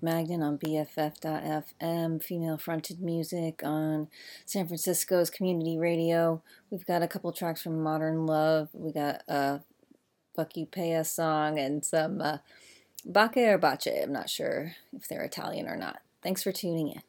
tuned Magnet on BFF.FM, female fronted music on San Francisco's community radio. We've got a couple tracks from Modern Love. We got a Fuck You Pay Us song and some uh, Bache or Bache. I'm not sure if they're Italian or not. Thanks for tuning in.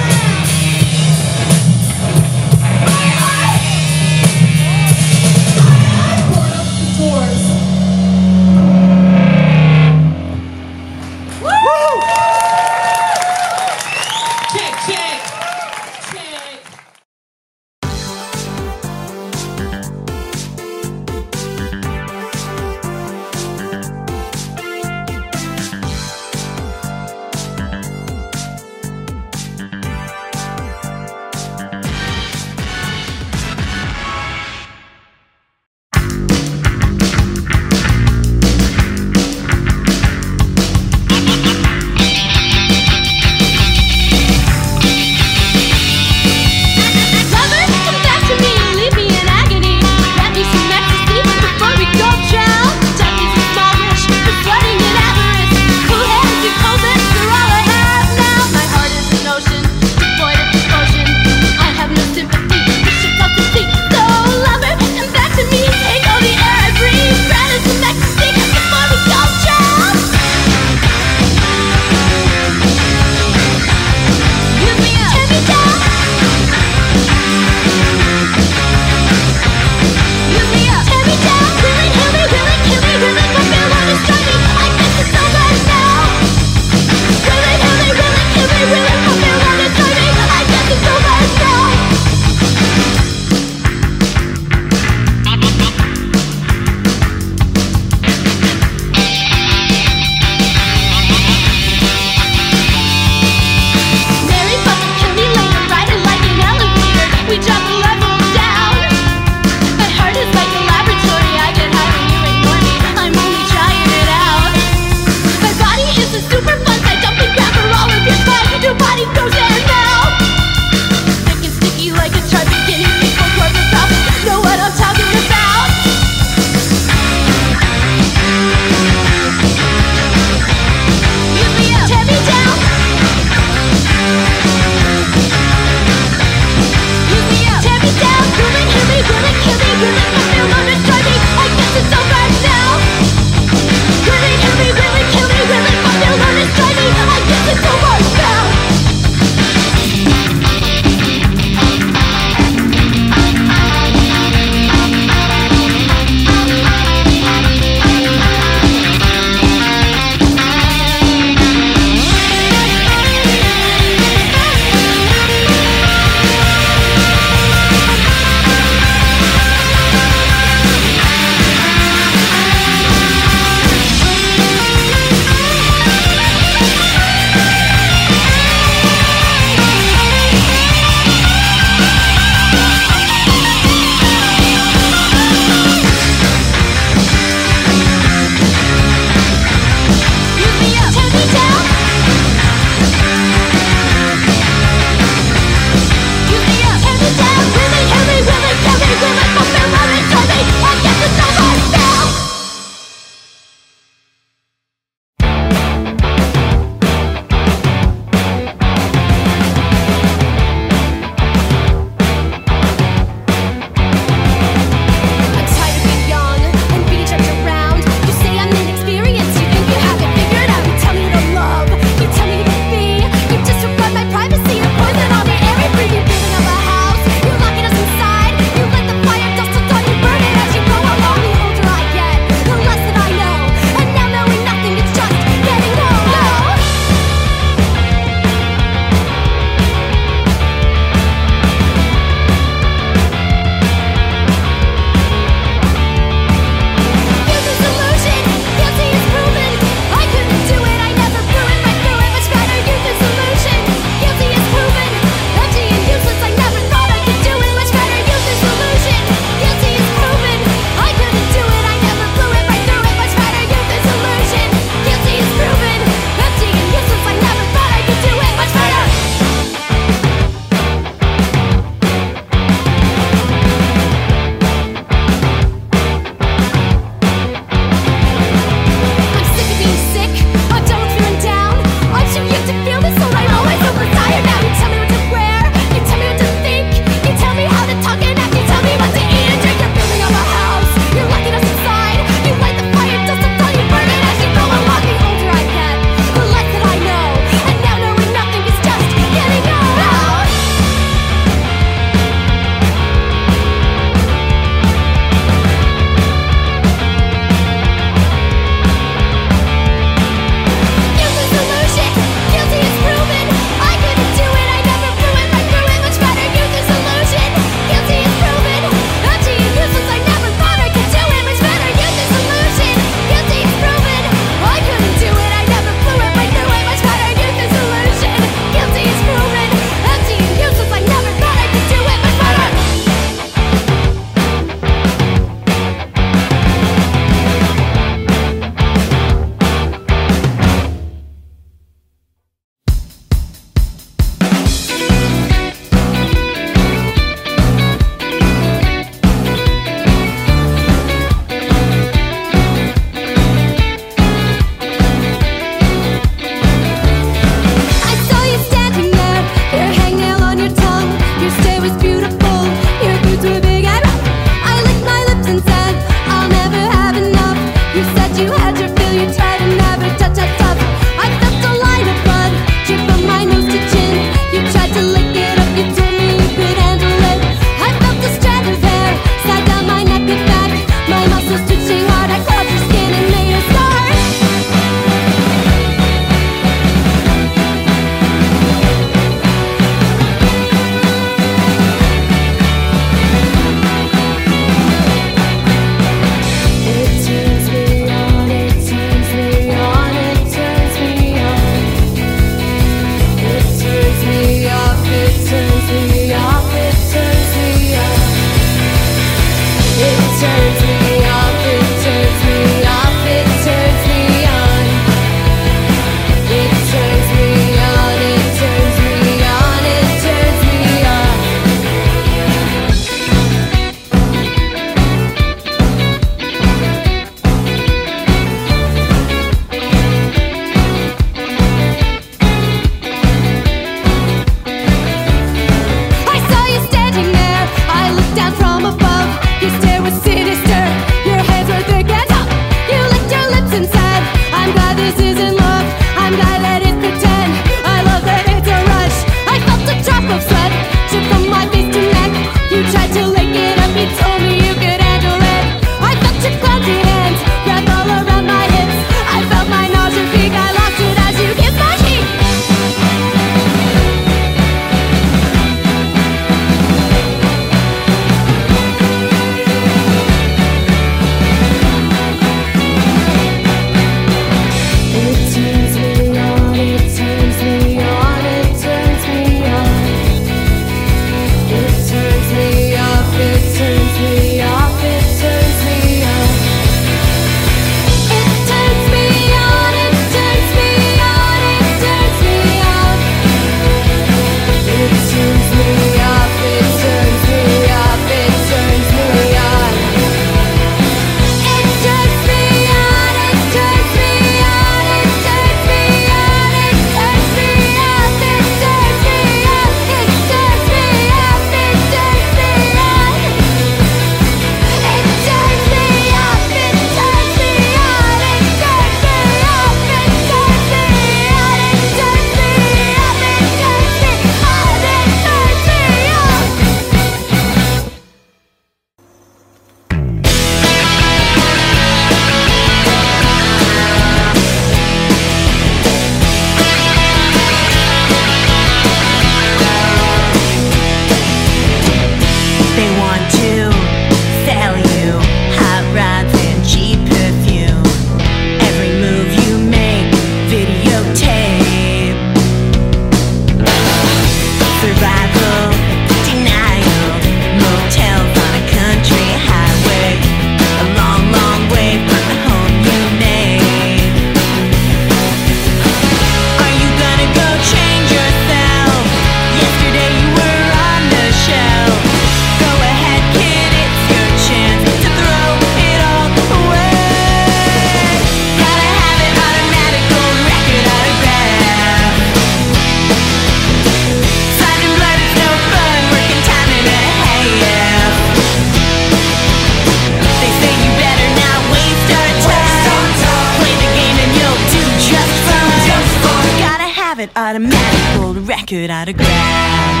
Gold record autograph.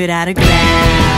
Record autograph. Let's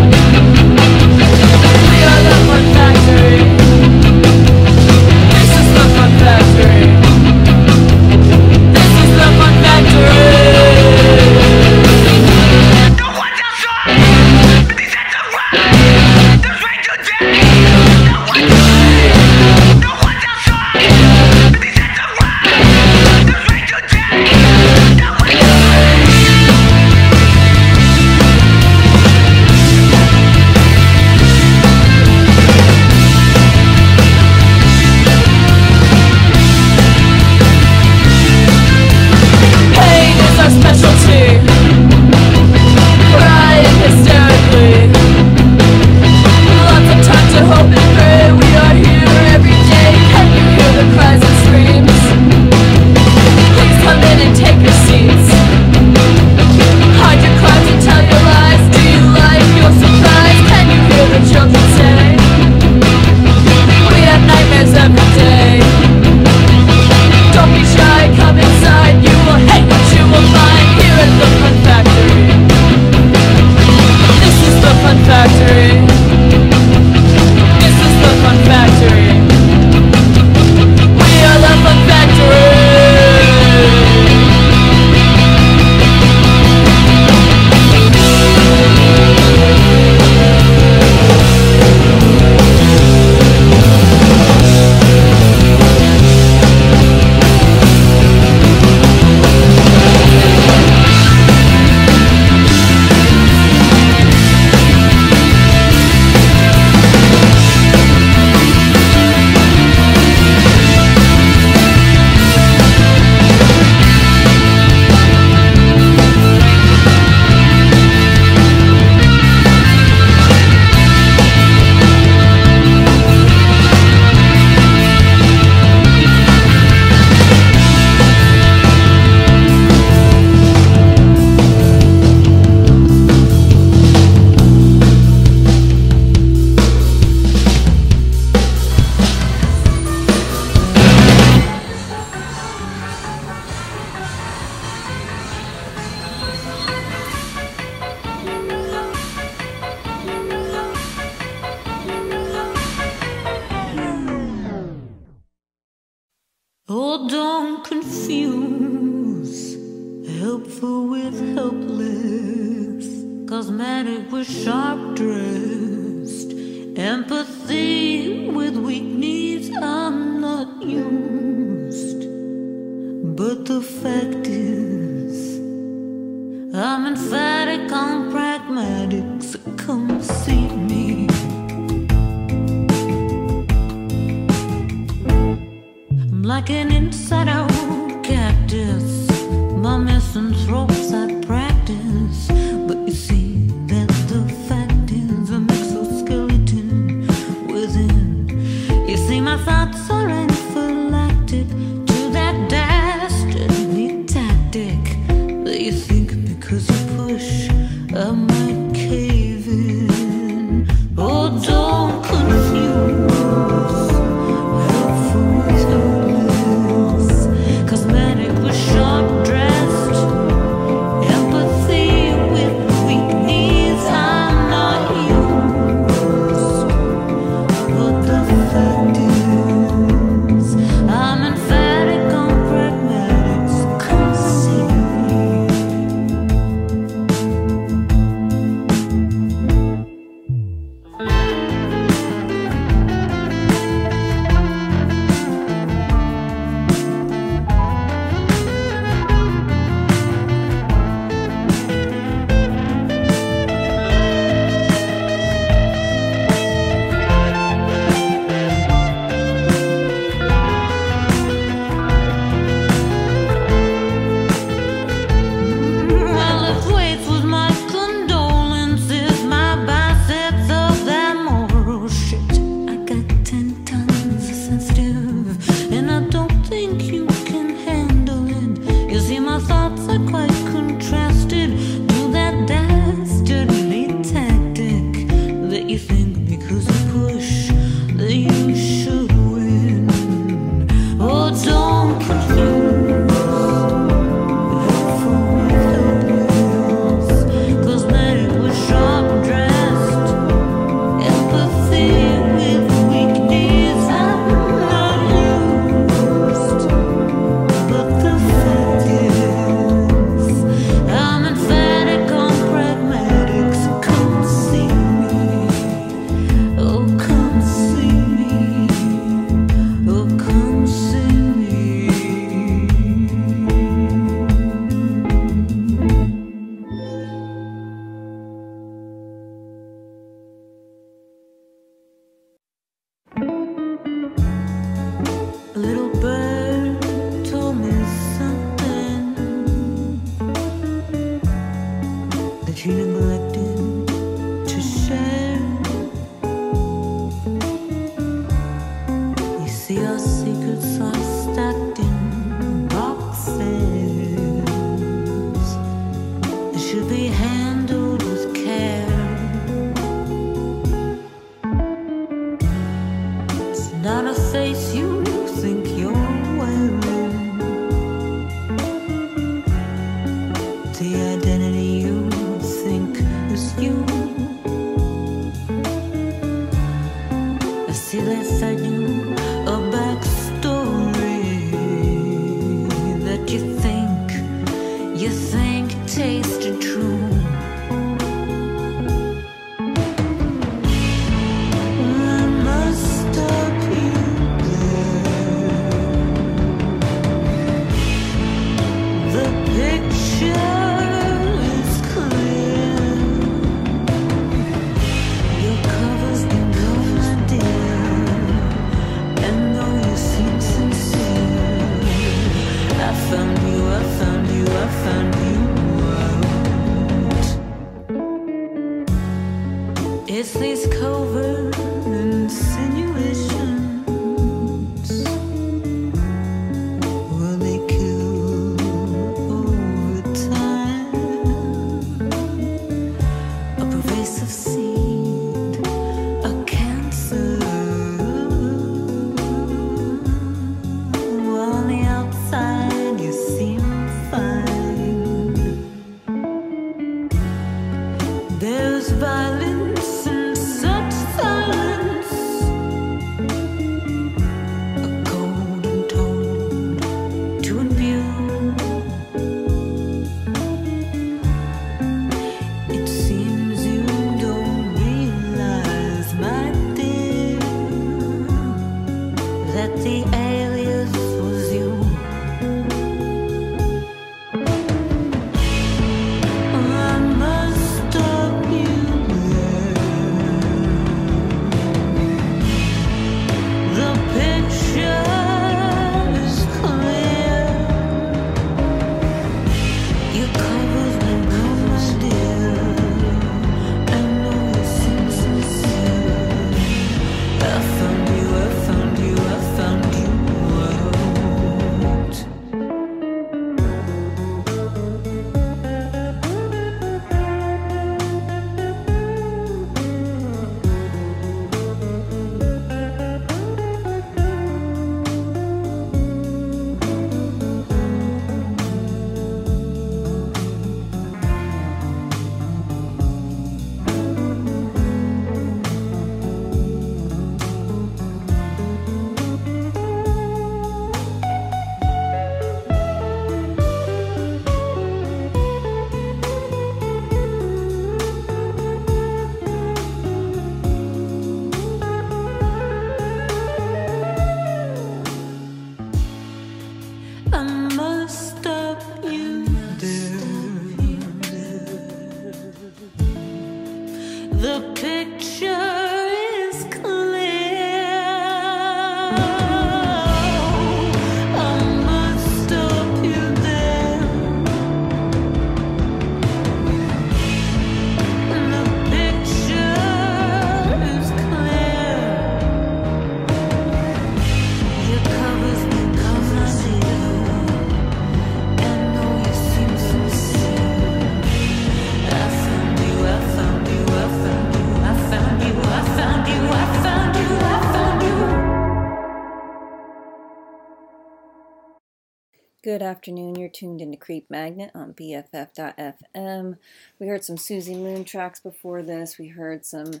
afternoon. You're tuned into Creep Magnet on BFF.FM. We heard some Suzi Moon tracks before this. We heard some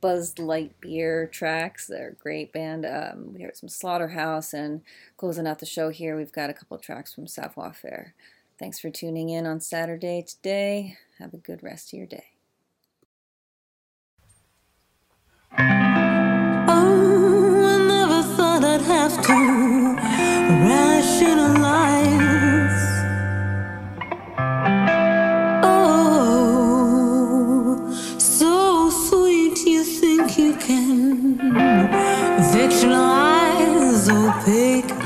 Buzzed Lightbeer tracks. They're a great band. Um, we heard some Slaughter House. And closing out the show here, we've got a couple tracks from Savoir Faire. Thanks for tuning in on Saturday today. Have a good rest of your day. Oh, I never thought I'd have to. pick